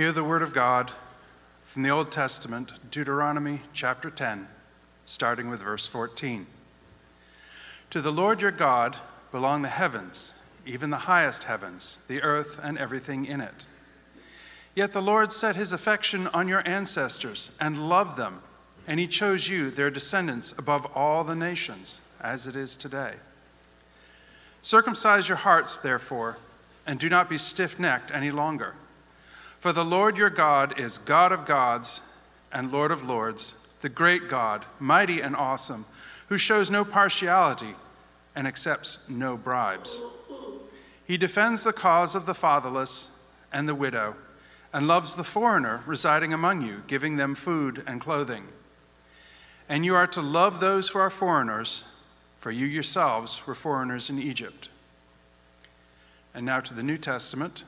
Hear the word of God from the Old Testament, Deuteronomy chapter 10, starting with verse 14. To the Lord your God belong the heavens, even the highest heavens, the earth and everything in it. Yet the Lord set his affection on your ancestors and loved them, and he chose you, their descendants, above all the nations, as it is today. Circumcise your hearts, therefore, and do not be stiff necked any longer. For the Lord your God is God of gods and Lord of lords, the great God, mighty and awesome, who shows no partiality and accepts no bribes. He defends the cause of the fatherless and the widow, and loves the foreigner residing among you, giving them food and clothing. And you are to love those who are foreigners for you yourselves were foreigners in Egypt. And now to the New Testament,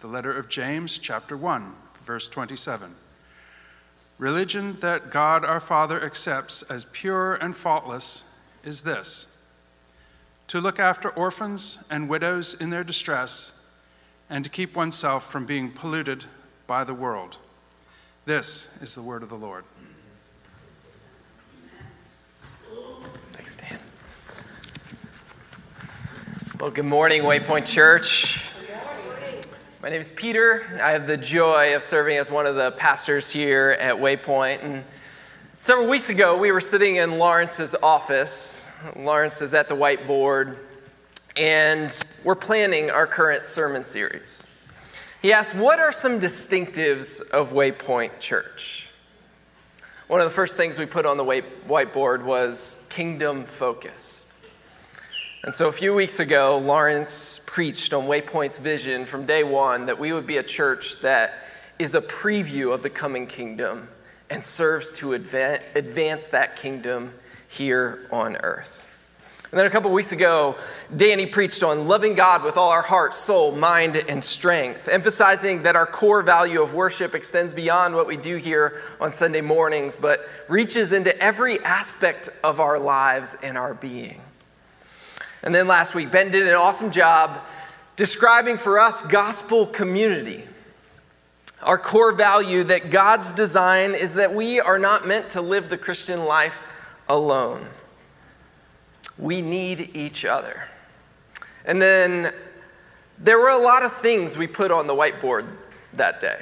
the letter of James, chapter 1, verse 27. Religion that God our Father accepts as pure and faultless is this to look after orphans and widows in their distress, and to keep oneself from being polluted by the world. This is the word of the Lord. Thanks, Dan. Well, good morning, Waypoint Church. My name is Peter. I have the joy of serving as one of the pastors here at Waypoint. And several weeks ago, we were sitting in Lawrence's office. Lawrence is at the whiteboard, and we're planning our current sermon series. He asked, What are some distinctives of Waypoint Church? One of the first things we put on the whiteboard was kingdom focus. And so a few weeks ago, Lawrence preached on Waypoint's vision from day one that we would be a church that is a preview of the coming kingdom and serves to advance that kingdom here on earth. And then a couple weeks ago, Danny preached on loving God with all our heart, soul, mind, and strength, emphasizing that our core value of worship extends beyond what we do here on Sunday mornings, but reaches into every aspect of our lives and our being. And then last week, Ben did an awesome job describing for us gospel community. Our core value that God's design is that we are not meant to live the Christian life alone. We need each other. And then there were a lot of things we put on the whiteboard that day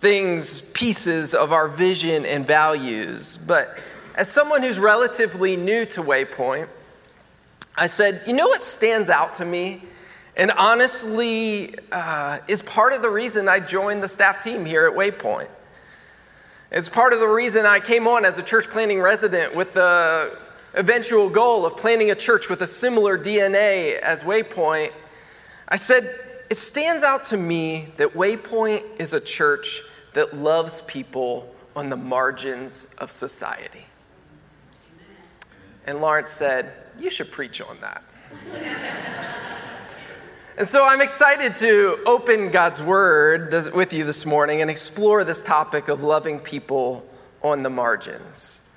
things, pieces of our vision and values. But as someone who's relatively new to Waypoint, I said, you know what stands out to me? And honestly, uh, is part of the reason I joined the staff team here at Waypoint. It's part of the reason I came on as a church planting resident with the eventual goal of planting a church with a similar DNA as Waypoint. I said, it stands out to me that Waypoint is a church that loves people on the margins of society. And Lawrence said, you should preach on that. and so I'm excited to open God's Word with you this morning and explore this topic of loving people on the margins.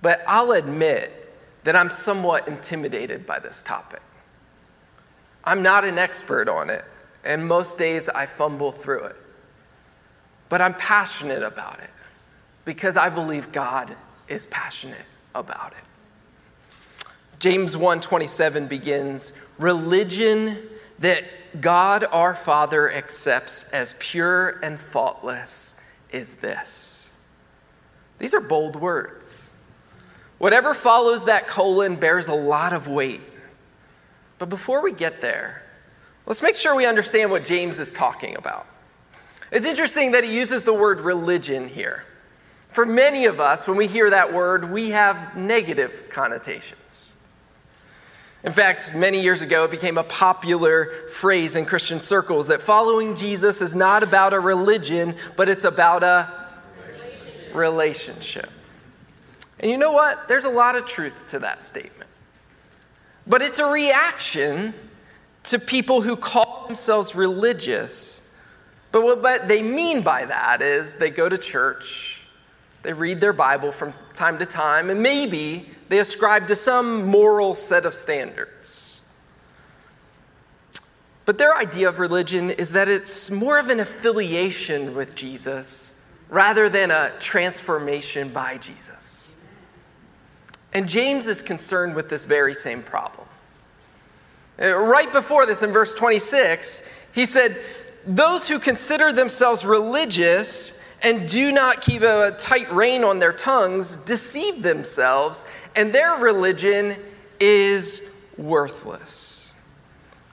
But I'll admit that I'm somewhat intimidated by this topic. I'm not an expert on it, and most days I fumble through it. But I'm passionate about it because I believe God is passionate about it. James 1:27 begins, "Religion that God our Father accepts as pure and faultless is this." These are bold words. Whatever follows that colon bears a lot of weight. But before we get there, let's make sure we understand what James is talking about. It's interesting that he uses the word religion here. For many of us, when we hear that word, we have negative connotations. In fact, many years ago, it became a popular phrase in Christian circles that following Jesus is not about a religion, but it's about a relationship. relationship. And you know what? There's a lot of truth to that statement. But it's a reaction to people who call themselves religious. But what they mean by that is they go to church, they read their Bible from time to time, and maybe they ascribe to some moral set of standards. But their idea of religion is that it's more of an affiliation with Jesus rather than a transformation by Jesus. And James is concerned with this very same problem. Uh, right before this, in verse 26, he said, Those who consider themselves religious and do not keep a tight rein on their tongues deceive themselves, and their religion is worthless.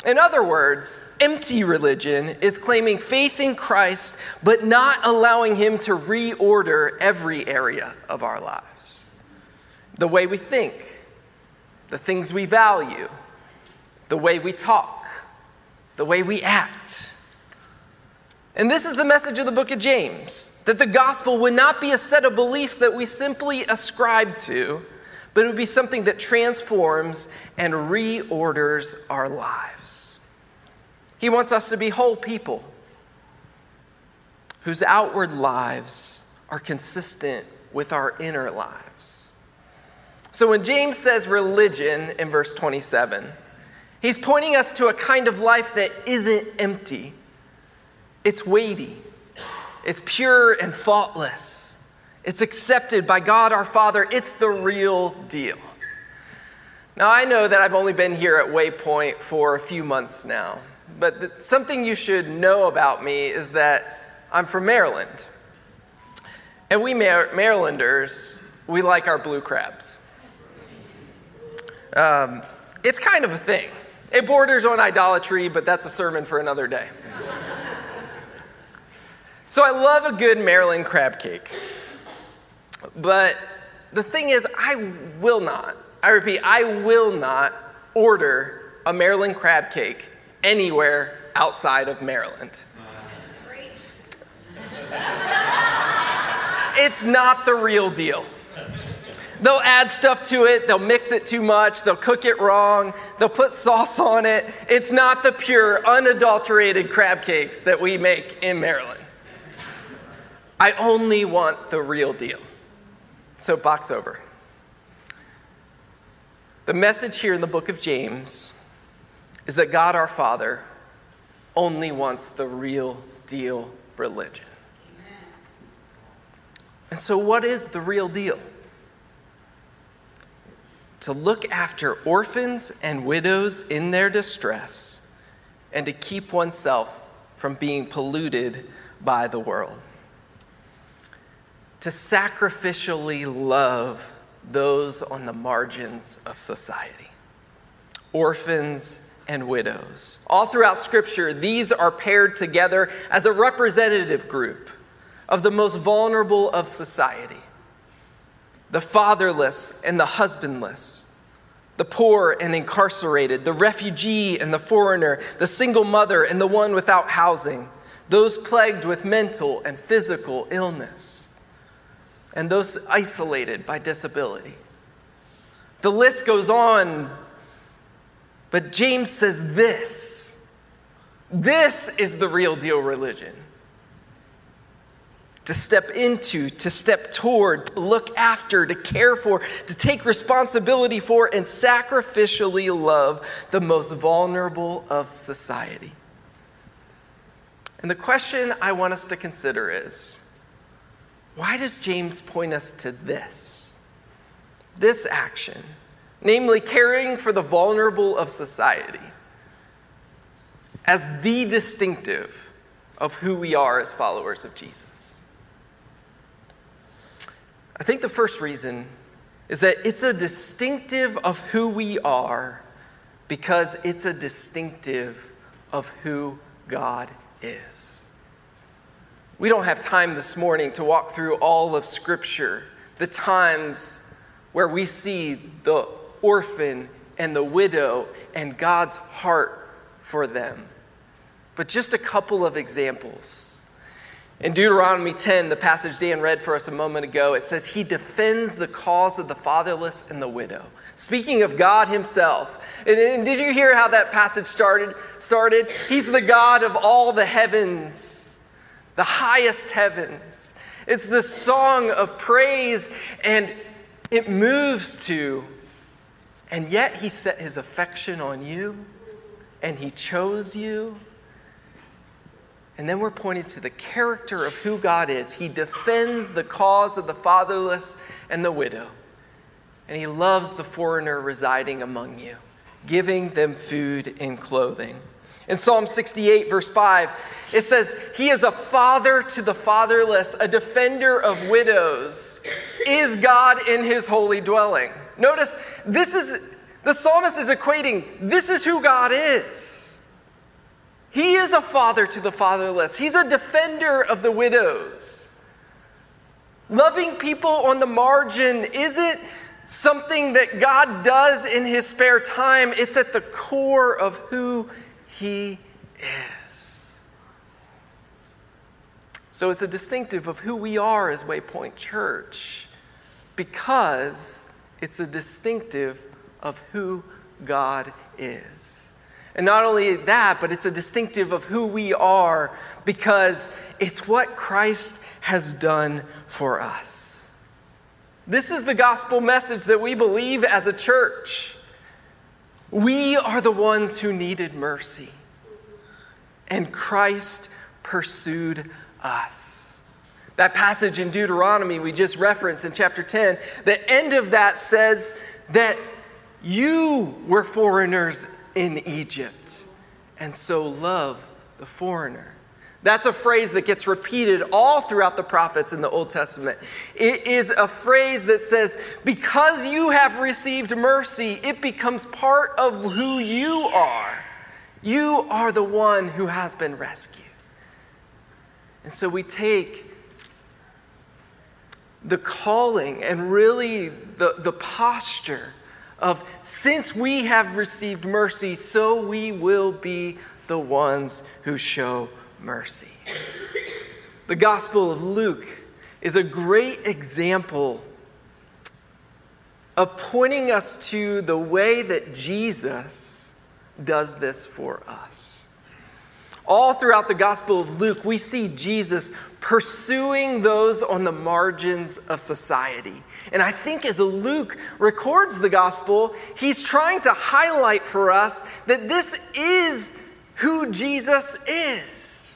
In other words, empty religion is claiming faith in Christ, but not allowing Him to reorder every area of our lives. The way we think, the things we value, the way we talk, the way we act. And this is the message of the book of James that the gospel would not be a set of beliefs that we simply ascribe to but it would be something that transforms and reorders our lives. He wants us to be whole people whose outward lives are consistent with our inner lives. So when James says religion in verse 27, he's pointing us to a kind of life that isn't empty, it's weighty, it's pure and faultless. It's accepted by God our Father. It's the real deal. Now, I know that I've only been here at Waypoint for a few months now, but something you should know about me is that I'm from Maryland. And we Mar- Marylanders, we like our blue crabs. Um, it's kind of a thing. It borders on idolatry, but that's a sermon for another day. So I love a good Maryland crab cake. But the thing is, I will not, I repeat, I will not order a Maryland crab cake anywhere outside of Maryland. it's not the real deal. They'll add stuff to it, they'll mix it too much, they'll cook it wrong, they'll put sauce on it. It's not the pure, unadulterated crab cakes that we make in Maryland. I only want the real deal. So, box over. The message here in the book of James is that God our Father only wants the real deal religion. And so, what is the real deal? To look after orphans and widows in their distress and to keep oneself from being polluted by the world to sacrificially love those on the margins of society. Orphans and widows. All throughout Scripture, these are paired together as a representative group of the most vulnerable of society. The fatherless and the husbandless, the poor and incarcerated, the refugee and the foreigner, the single mother and the one without housing, those plagued with mental and physical illness and those isolated by disability. The list goes on, but James says this this is the real deal religion. To step into, to step toward, to look after, to care for, to take responsibility for, and sacrificially love the most vulnerable of society. And the question I want us to consider is why does James point us to this? This action, namely caring for the vulnerable of society, as the distinctive of who we are as followers of Jesus. I think the first reason is that it's a distinctive of who we are because it's a distinctive of who God is. We don't have time this morning to walk through all of Scripture, the times where we see the orphan and the widow and God's heart for them. But just a couple of examples. In Deuteronomy 10, the passage Dan read for us a moment ago, it says, He defends the cause of the fatherless and the widow. Speaking of God Himself. And, and did you hear how that passage started? Started? He's the God of all the heavens the highest heavens. It's the song of praise, and it moves to, and yet he set his affection on you. and He chose you. And then we're pointed to the character of who God is. He defends the cause of the fatherless and the widow, and He loves the foreigner residing among you, giving them food and clothing. In Psalm 68, verse 5, it says, He is a father to the fatherless, a defender of widows, is God in His holy dwelling. Notice, this is the psalmist is equating this is who God is. He is a father to the fatherless, he's a defender of the widows. Loving people on the margin isn't something that God does in his spare time, it's at the core of who he is. So it's a distinctive of who we are as Waypoint Church because it's a distinctive of who God is. And not only that, but it's a distinctive of who we are because it's what Christ has done for us. This is the gospel message that we believe as a church. We are the ones who needed mercy, and Christ pursued us. That passage in Deuteronomy we just referenced in chapter 10, the end of that says that you were foreigners in Egypt, and so love the foreigner. That's a phrase that gets repeated all throughout the prophets in the Old Testament. It is a phrase that says, because you have received mercy, it becomes part of who you are. You are the one who has been rescued. And so we take the calling and really the, the posture of since we have received mercy, so we will be the ones who show mercy. The Gospel of Luke is a great example of pointing us to the way that Jesus does this for us. All throughout the Gospel of Luke, we see Jesus pursuing those on the margins of society. And I think as Luke records the Gospel, he's trying to highlight for us that this is who Jesus is.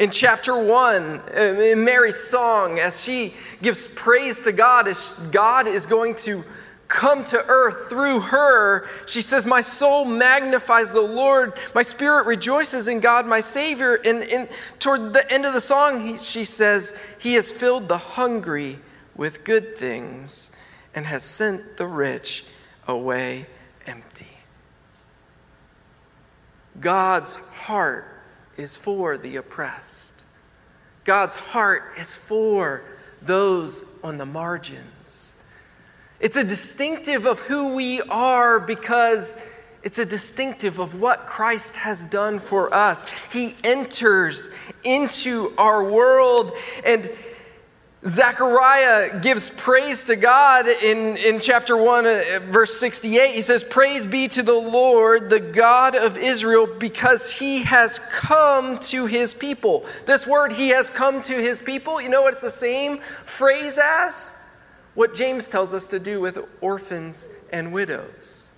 In chapter one, um, in Mary's song, as she gives praise to God, as God is going to come to earth through her, she says, My soul magnifies the Lord. My spirit rejoices in God, my Savior. And, and toward the end of the song, he, she says, He has filled the hungry with good things and has sent the rich away empty. God's heart is for the oppressed. God's heart is for those on the margins. It's a distinctive of who we are because it's a distinctive of what Christ has done for us. He enters into our world and Zechariah gives praise to God in, in chapter 1, uh, verse 68. He says, Praise be to the Lord, the God of Israel, because he has come to his people. This word, he has come to his people, you know what it's the same phrase as? what James tells us to do with orphans and widows.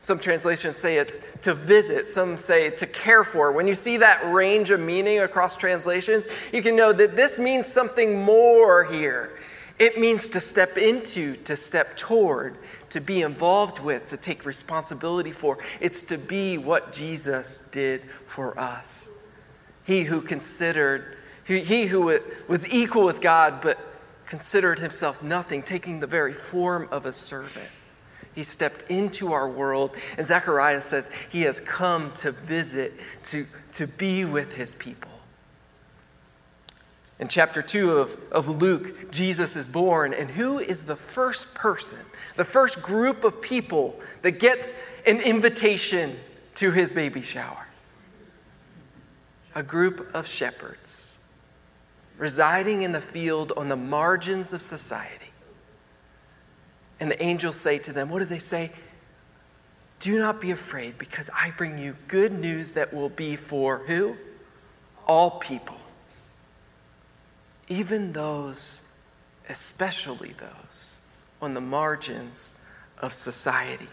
Some translations say it's to visit, some say to care for. When you see that range of meaning across translations, you can know that this means something more here. It means to step into, to step toward, to be involved with, to take responsibility for. It's to be what Jesus did for us. He who considered, he who was equal with God, but considered himself nothing, taking the very form of a servant. He stepped into our world, and Zechariah says he has come to visit, to, to be with his people. In chapter 2 of, of Luke, Jesus is born, and who is the first person, the first group of people that gets an invitation to his baby shower? A group of shepherds residing in the field on the margins of society. And the angels say to them, What do they say? Do not be afraid, because I bring you good news that will be for who? All people. Even those, especially those, on the margins of society.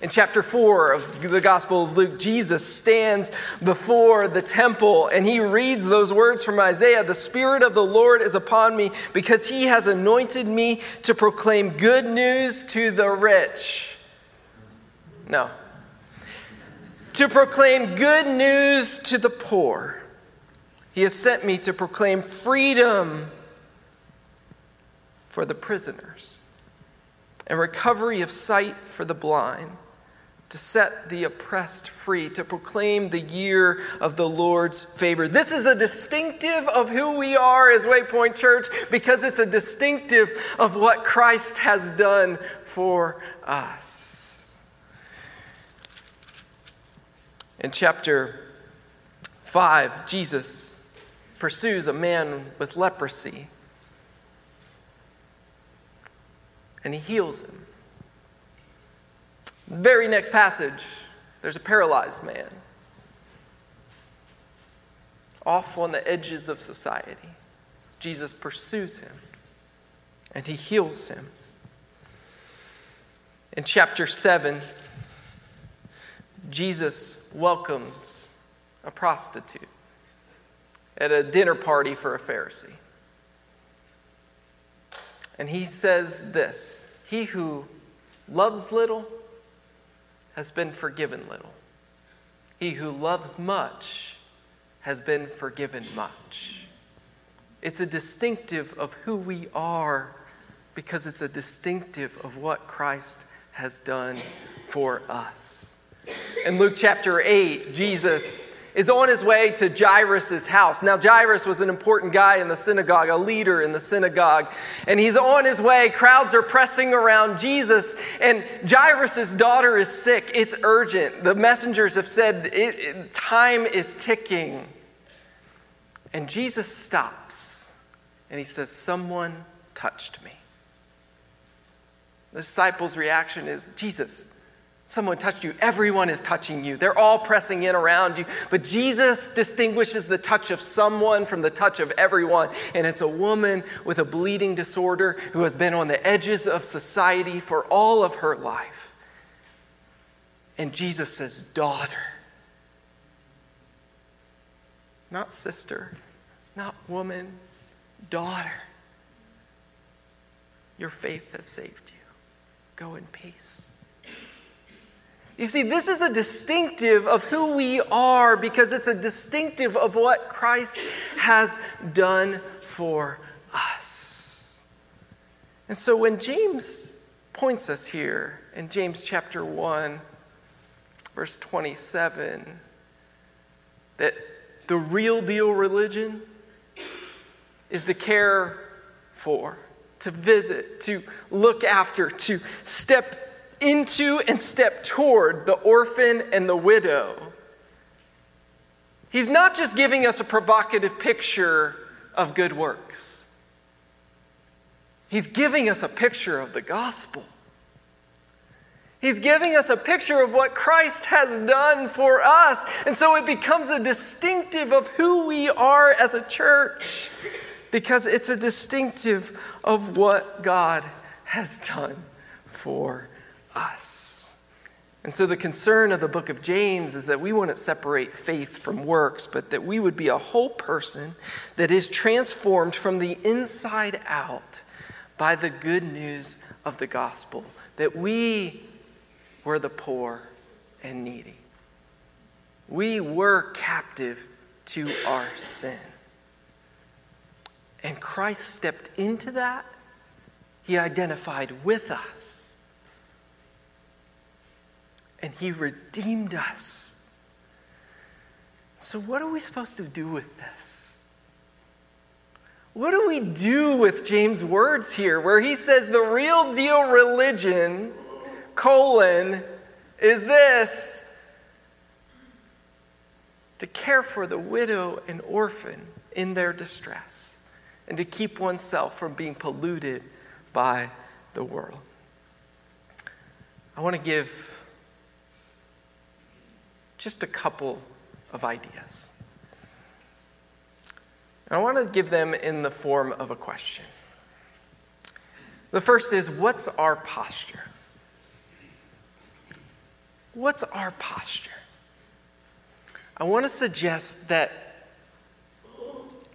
In chapter 4 of the Gospel of Luke, Jesus stands before the temple and he reads those words from Isaiah The Spirit of the Lord is upon me because he has anointed me to proclaim good news to the rich. No. To proclaim good news to the poor. He has sent me to proclaim freedom for the prisoners and recovery of sight for the blind to set the oppressed free, to proclaim the year of the Lord's favor. This is a distinctive of who we are as Waypoint Church because it's a distinctive of what Christ has done for us. In chapter 5, Jesus pursues a man with leprosy and he heals him. Very next passage, there's a paralyzed man off on the edges of society. Jesus pursues him and he heals him. In chapter 7, Jesus welcomes a prostitute at a dinner party for a Pharisee. And he says this He who loves little has been forgiven little. He who loves much has been forgiven much. It's a distinctive of who we are because it's a distinctive of what Christ has done for us. In Luke chapter 8, Jesus is on his way to Jairus' house. Now, Jairus was an important guy in the synagogue, a leader in the synagogue. And he's on his way. Crowds are pressing around Jesus. And Jairus' daughter is sick. It's urgent. The messengers have said it, it, time is ticking. And Jesus stops and he says, Someone touched me. The disciples' reaction is, Jesus, Someone touched you. Everyone is touching you. They're all pressing in around you. But Jesus distinguishes the touch of someone from the touch of everyone. And it's a woman with a bleeding disorder who has been on the edges of society for all of her life. And Jesus says, Daughter. Not sister, not woman, daughter. Your faith has saved you. Go in peace. You see, this is a distinctive of who we are because it's a distinctive of what Christ has done for us. And so when James points us here in James chapter 1, verse 27, that the real deal religion is to care for, to visit, to look after, to step into and step toward the orphan and the widow. He's not just giving us a provocative picture of good works, he's giving us a picture of the gospel. He's giving us a picture of what Christ has done for us. And so it becomes a distinctive of who we are as a church because it's a distinctive of what God has done for us. And so, the concern of the book of James is that we wouldn't separate faith from works, but that we would be a whole person that is transformed from the inside out by the good news of the gospel, that we were the poor and needy. We were captive to our sin. And Christ stepped into that, He identified with us and He redeemed us. So, what are we supposed to do with this? What do we do with James' words here, where he says the real deal religion, colon, is this to care for the widow and orphan in their distress and to keep oneself from being polluted by the world? I want to give just a couple of ideas. And I want to give them in the form of a question. The first is what's our posture? what's our posture? I want to suggest that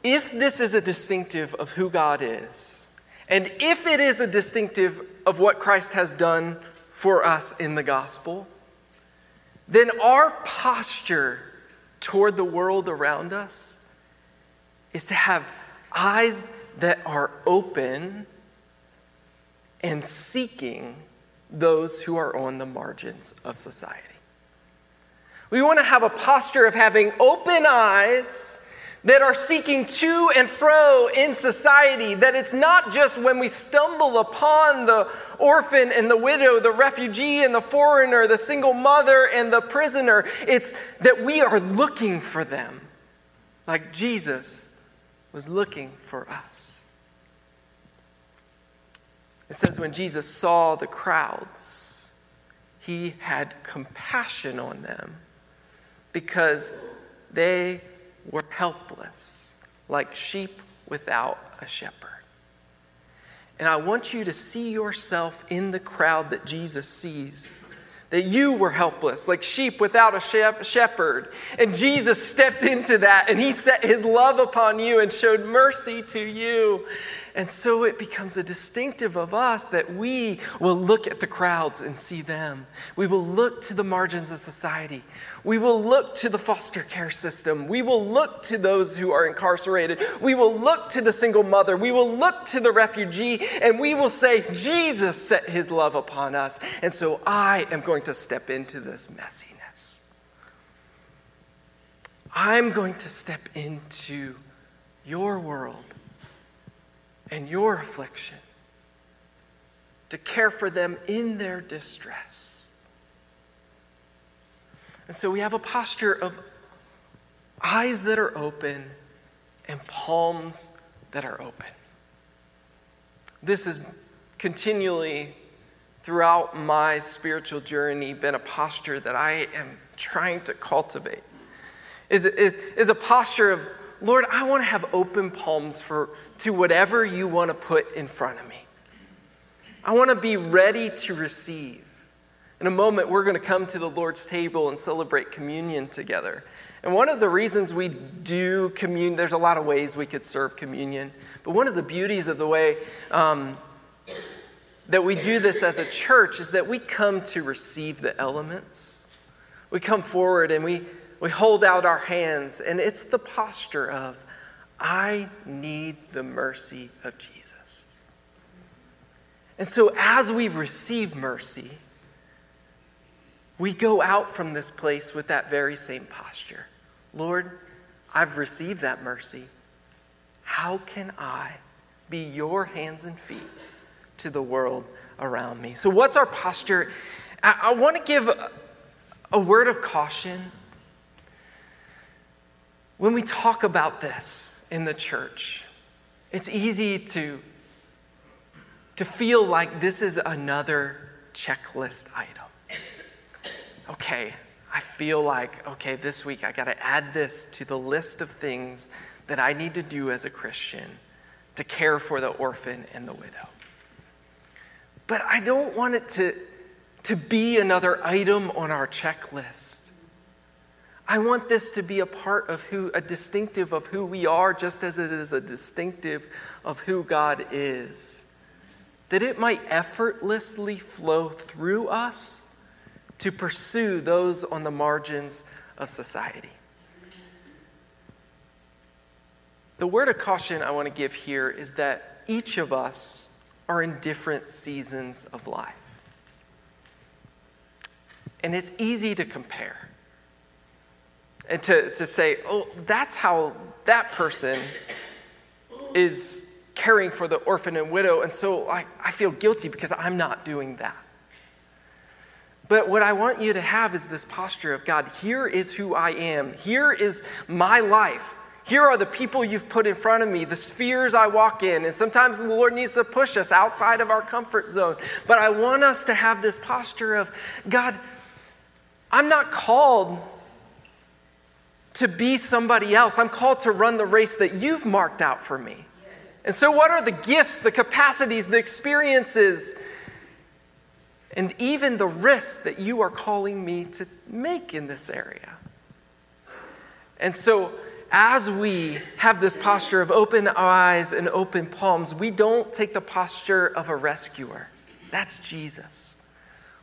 if this is a distinctive of who God is, and if it is a distinctive of what Christ has done for us in the gospel, then our posture toward the world around us is to have eyes that are open and seeking those who are on the margins of society. We want to have a posture of having open eyes that are seeking to and fro in society, that it's not just when we stumble upon the orphan and the widow, the refugee and the foreigner, the single mother and the prisoner, it's that we are looking for them, like Jesus was looking for us. It says, when Jesus saw the crowds, he had compassion on them because they were helpless, like sheep without a shepherd. And I want you to see yourself in the crowd that Jesus sees. That you were helpless, like sheep without a shepherd. And Jesus stepped into that and he set his love upon you and showed mercy to you. And so it becomes a distinctive of us that we will look at the crowds and see them. We will look to the margins of society. We will look to the foster care system. We will look to those who are incarcerated. We will look to the single mother. We will look to the refugee and we will say, Jesus set his love upon us. And so I am going to step into this messiness. I'm going to step into your world and your affliction, to care for them in their distress. And so we have a posture of eyes that are open and palms that are open. This has continually, throughout my spiritual journey, been a posture that I am trying to cultivate. Is, is, is a posture of, Lord, I want to have open palms for to whatever you want to put in front of me. I want to be ready to receive. In a moment, we're going to come to the Lord's table and celebrate communion together. And one of the reasons we do communion, there's a lot of ways we could serve communion, but one of the beauties of the way um, that we do this as a church is that we come to receive the elements. We come forward and we, we hold out our hands, and it's the posture of, I need the mercy of Jesus. And so, as we receive mercy, we go out from this place with that very same posture. Lord, I've received that mercy. How can I be your hands and feet to the world around me? So, what's our posture? I, I want to give a, a word of caution when we talk about this in the church. It's easy to, to feel like this is another checklist item. Okay, I feel like, okay, this week I got to add this to the list of things that I need to do as a Christian to care for the orphan and the widow. But I don't want it to, to be another item on our checklist. I want this to be a part of who, a distinctive of who we are, just as it is a distinctive of who God is. That it might effortlessly flow through us to pursue those on the margins of society. The word of caution I want to give here is that each of us are in different seasons of life. And it's easy to compare. And to, to say, oh, that's how that person is caring for the orphan and widow. And so I, I feel guilty because I'm not doing that. But what I want you to have is this posture of God, here is who I am. Here is my life. Here are the people you've put in front of me, the spheres I walk in. And sometimes the Lord needs to push us outside of our comfort zone. But I want us to have this posture of God, I'm not called to be somebody else. I'm called to run the race that you've marked out for me. And so, what are the gifts, the capacities, the experiences, and even the risks that you are calling me to make in this area. And so, as we have this posture of open eyes and open palms, we don't take the posture of a rescuer. That's Jesus.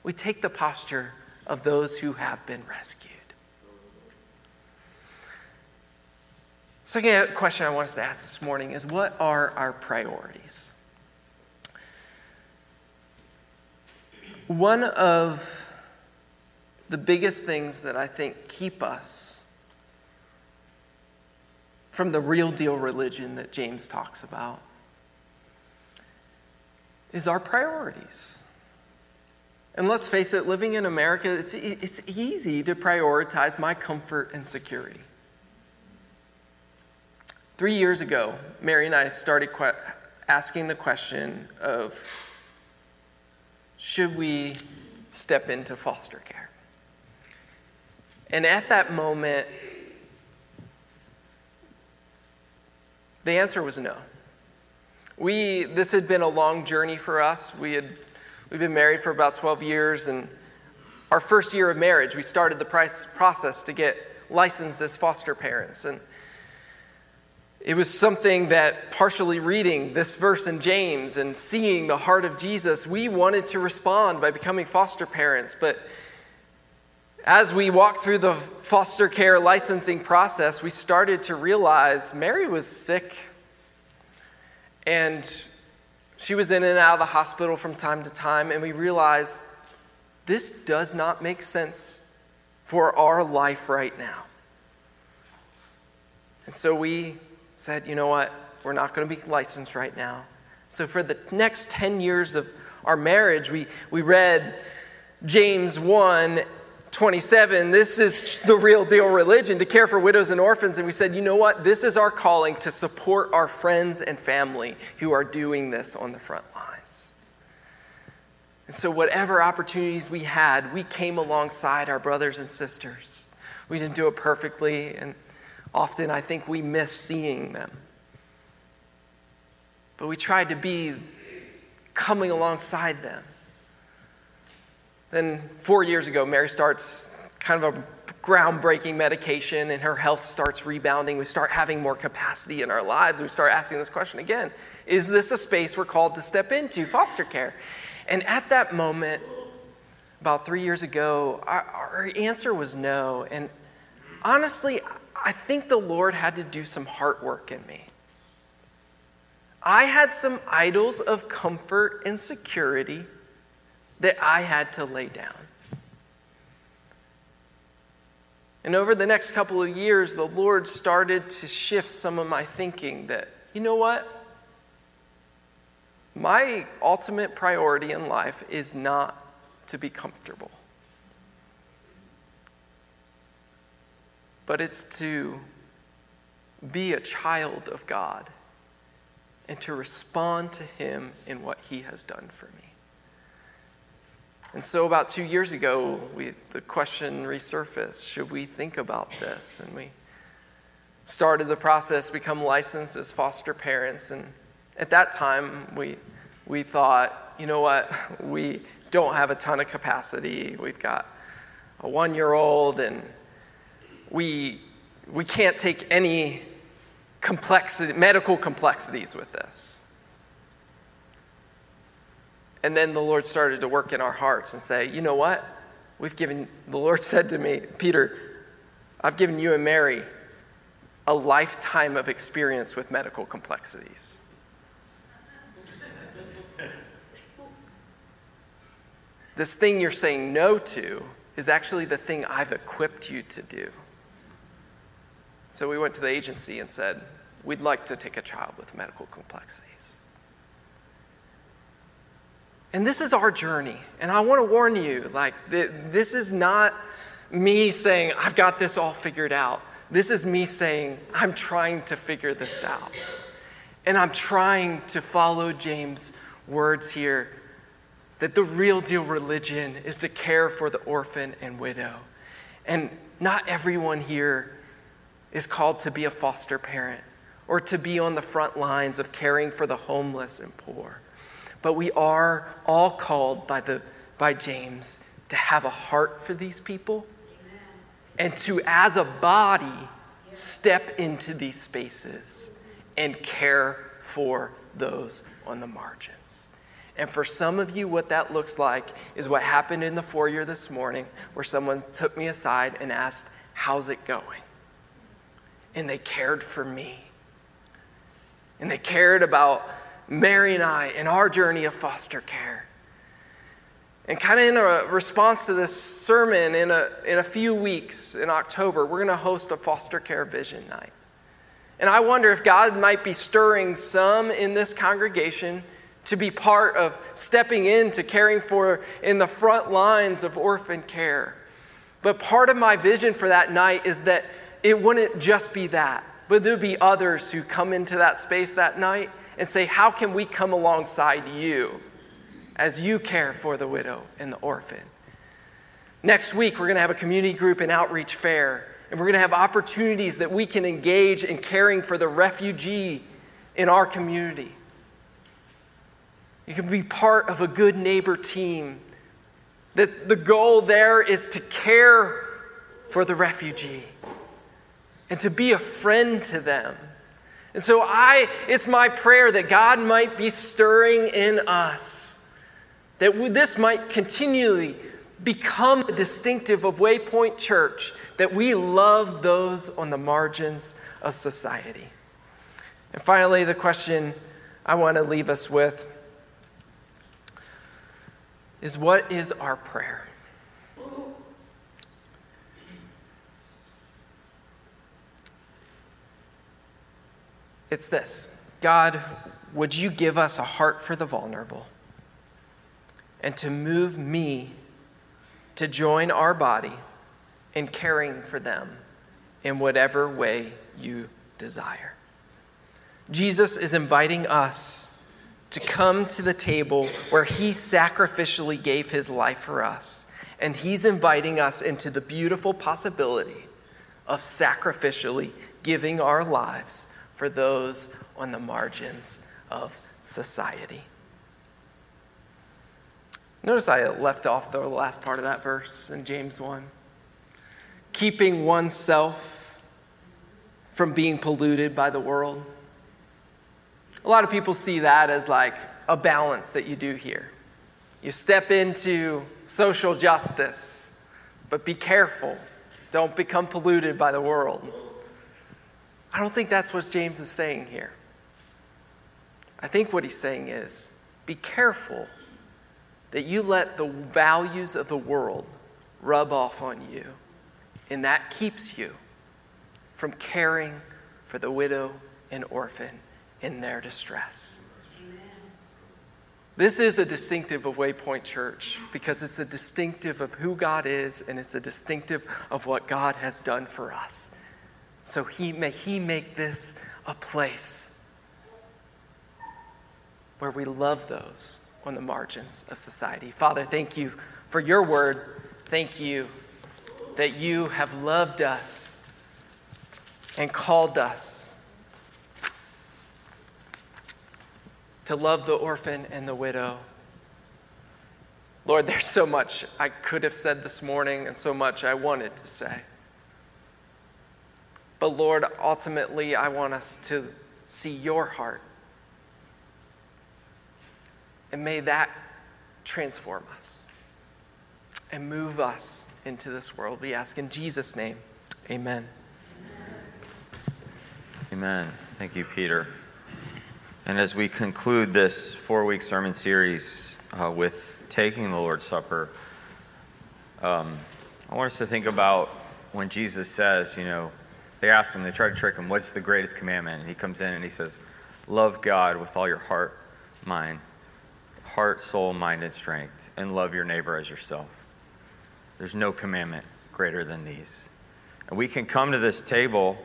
We take the posture of those who have been rescued. Second question I want us to ask this morning is what are our priorities? One of the biggest things that I think keep us from the real deal religion that James talks about is our priorities. And let's face it, living in America, it's, it's easy to prioritize my comfort and security. Three years ago, Mary and I started que- asking the question of should we step into foster care? And at that moment, the answer was no. We, this had been a long journey for us. We had, we've been married for about 12 years, and our first year of marriage, we started the price, process to get licensed as foster parents. And it was something that, partially reading this verse in James and seeing the heart of Jesus, we wanted to respond by becoming foster parents. But as we walked through the foster care licensing process, we started to realize Mary was sick. And she was in and out of the hospital from time to time. And we realized this does not make sense for our life right now. And so we said, you know what, we're not going to be licensed right now. So for the next 10 years of our marriage, we, we read James 1 27. This is the real deal religion to care for widows and orphans. And we said, you know what? This is our calling to support our friends and family who are doing this on the front lines. And so, whatever opportunities we had, we came alongside our brothers and sisters. We didn't do it perfectly, and Often I think we miss seeing them. But we tried to be coming alongside them. Then, four years ago, Mary starts kind of a groundbreaking medication and her health starts rebounding. We start having more capacity in our lives. We start asking this question again Is this a space we're called to step into, foster care? And at that moment, about three years ago, our, our answer was no. And honestly, I think the Lord had to do some heart work in me. I had some idols of comfort and security that I had to lay down. And over the next couple of years, the Lord started to shift some of my thinking that, you know what? My ultimate priority in life is not to be comfortable. But it's to be a child of God and to respond to Him in what He has done for me. And so, about two years ago, we, the question resurfaced should we think about this? And we started the process, become licensed as foster parents. And at that time, we, we thought, you know what, we don't have a ton of capacity. We've got a one year old and we, we can't take any complexity, medical complexities with this. And then the Lord started to work in our hearts and say, you know what? We've given, the Lord said to me, Peter, I've given you and Mary a lifetime of experience with medical complexities. this thing you're saying no to is actually the thing I've equipped you to do. So we went to the agency and said, We'd like to take a child with medical complexities. And this is our journey. And I want to warn you like, this is not me saying, I've got this all figured out. This is me saying, I'm trying to figure this out. And I'm trying to follow James' words here that the real deal religion is to care for the orphan and widow. And not everyone here is called to be a foster parent or to be on the front lines of caring for the homeless and poor. But we are all called by the, by James to have a heart for these people and to, as a body, step into these spaces and care for those on the margins. And for some of you, what that looks like is what happened in the foyer this morning, where someone took me aside and asked, How's it going? And they cared for me. And they cared about Mary and I in our journey of foster care. And kind of in a response to this sermon, in a, in a few weeks in October, we're going to host a foster care vision night. And I wonder if God might be stirring some in this congregation to be part of stepping into caring for in the front lines of orphan care. But part of my vision for that night is that it wouldn't just be that, but there'd be others who come into that space that night and say, How can we come alongside you as you care for the widow and the orphan? Next week, we're going to have a community group and outreach fair, and we're going to have opportunities that we can engage in caring for the refugee in our community. You can be part of a good neighbor team. That the goal there is to care for the refugee and to be a friend to them. And so I it's my prayer that God might be stirring in us that this might continually become a distinctive of Waypoint Church that we love those on the margins of society. And finally the question I want to leave us with is what is our prayer? It's this God, would you give us a heart for the vulnerable and to move me to join our body in caring for them in whatever way you desire? Jesus is inviting us to come to the table where he sacrificially gave his life for us. And he's inviting us into the beautiful possibility of sacrificially giving our lives for those on the margins of society. Notice I left off the last part of that verse in James 1. Keeping oneself from being polluted by the world. A lot of people see that as like a balance that you do here. You step into social justice, but be careful. Don't become polluted by the world. I don't think that's what James is saying here. I think what he's saying is be careful that you let the values of the world rub off on you, and that keeps you from caring for the widow and orphan in their distress. This is a distinctive of Waypoint Church because it's a distinctive of who God is and it's a distinctive of what God has done for us. So he, may He make this a place where we love those on the margins of society. Father, thank you for your word. Thank you that you have loved us and called us to love the orphan and the widow. Lord, there's so much I could have said this morning and so much I wanted to say. But Lord, ultimately, I want us to see your heart. And may that transform us and move us into this world. We ask in Jesus' name. Amen. Amen. Thank you, Peter. And as we conclude this four week sermon series uh, with taking the Lord's Supper, um, I want us to think about when Jesus says, you know, they asked him, they try to trick him, what's the greatest commandment? And he comes in and he says, Love God with all your heart, mind, heart, soul, mind, and strength, and love your neighbor as yourself. There's no commandment greater than these. And we can come to this table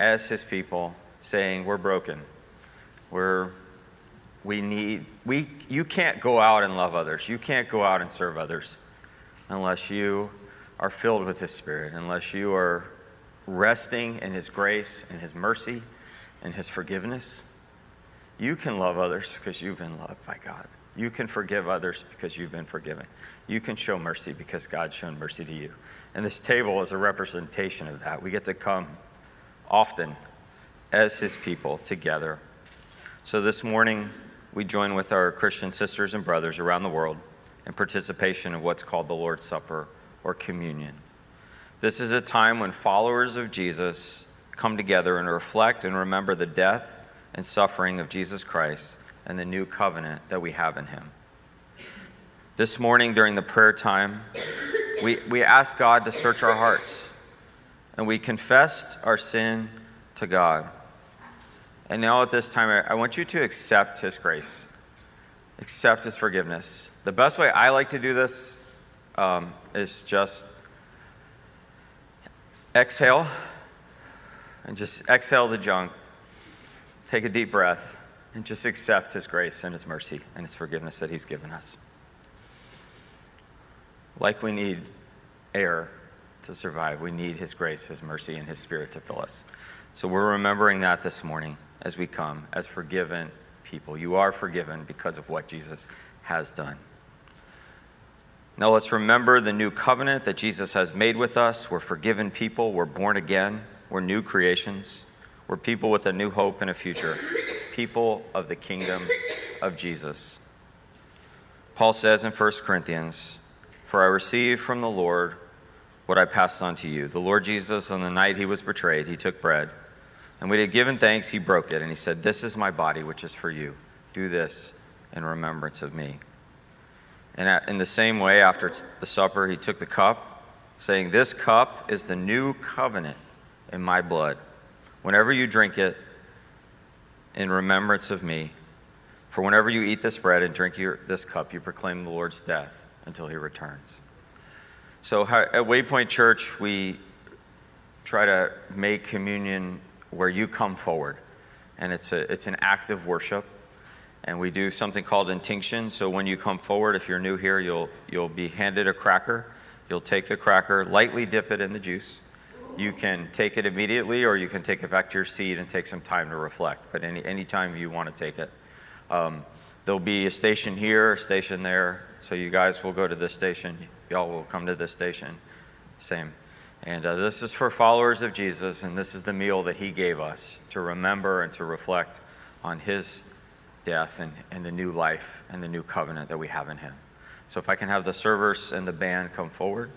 as his people saying, We're broken We're we need we you can't go out and love others you can't go out and serve others unless you are filled with his spirit unless you are resting in his grace and his mercy and his forgiveness you can love others because you've been loved by god You can forgive others because you've been forgiven. You can show mercy because God's shown mercy to you. And this table is a representation of that. We get to come often as His people together. So this morning, we join with our Christian sisters and brothers around the world in participation of what's called the Lord's Supper or communion. This is a time when followers of Jesus come together and reflect and remember the death and suffering of Jesus Christ and the new covenant that we have in Him. This morning during the prayer time, we, we ask God to search our hearts and we confessed our sin to God. And now at this time, I, want you to accept His grace, accept His forgiveness. The best way I like to do this um, is just exhale and just exhale the junk, take a deep breath, and just accept His grace and His mercy and His forgiveness that He's given us. Like we need air to survive, we need His grace, His mercy, and His Spirit to fill us. So we're remembering that this morning as we come as forgiven people. You are forgiven because of what Jesus has done. Now let's remember the new covenant that Jesus has made with us. We're forgiven people, we're born again, we're new creations, we're people with a new hope and a future, people of the kingdom of Jesus. Paul says in 1 Corinthians, For I received from the Lord what I passed on to you. The Lord Jesus, on the night he was betrayed, he took bread. And when he had given thanks, he broke it, and he said, This is my body, which is for you. Do this in remembrance of me. And in the same way, after the supper, he took the cup, saying, This cup is the new covenant in my blood. Whenever you drink it, in remembrance of me, for whenever you eat this bread and drink your, this cup, you proclaim the Lord's death until he returns. So at Waypoint Church, we try to make communion where you come forward. And it's, a, it's an act of worship. And we do something called intinction. So when you come forward, if you're new here, you'll, you'll be handed a cracker. You'll take the cracker, lightly dip it in the juice. You can take it immediately, or you can take it back to your seat and take some time to reflect. But any anytime you want to take it, um, there'll be a station here, a station there. So you guys will go to this station. Y'all will come to this station. Same. And uh, this is for followers of Jesus, and this is the meal that he gave us to remember and to reflect on his death and, and the new life and the new covenant that we have in him. So if I can have the servers and the band come forward.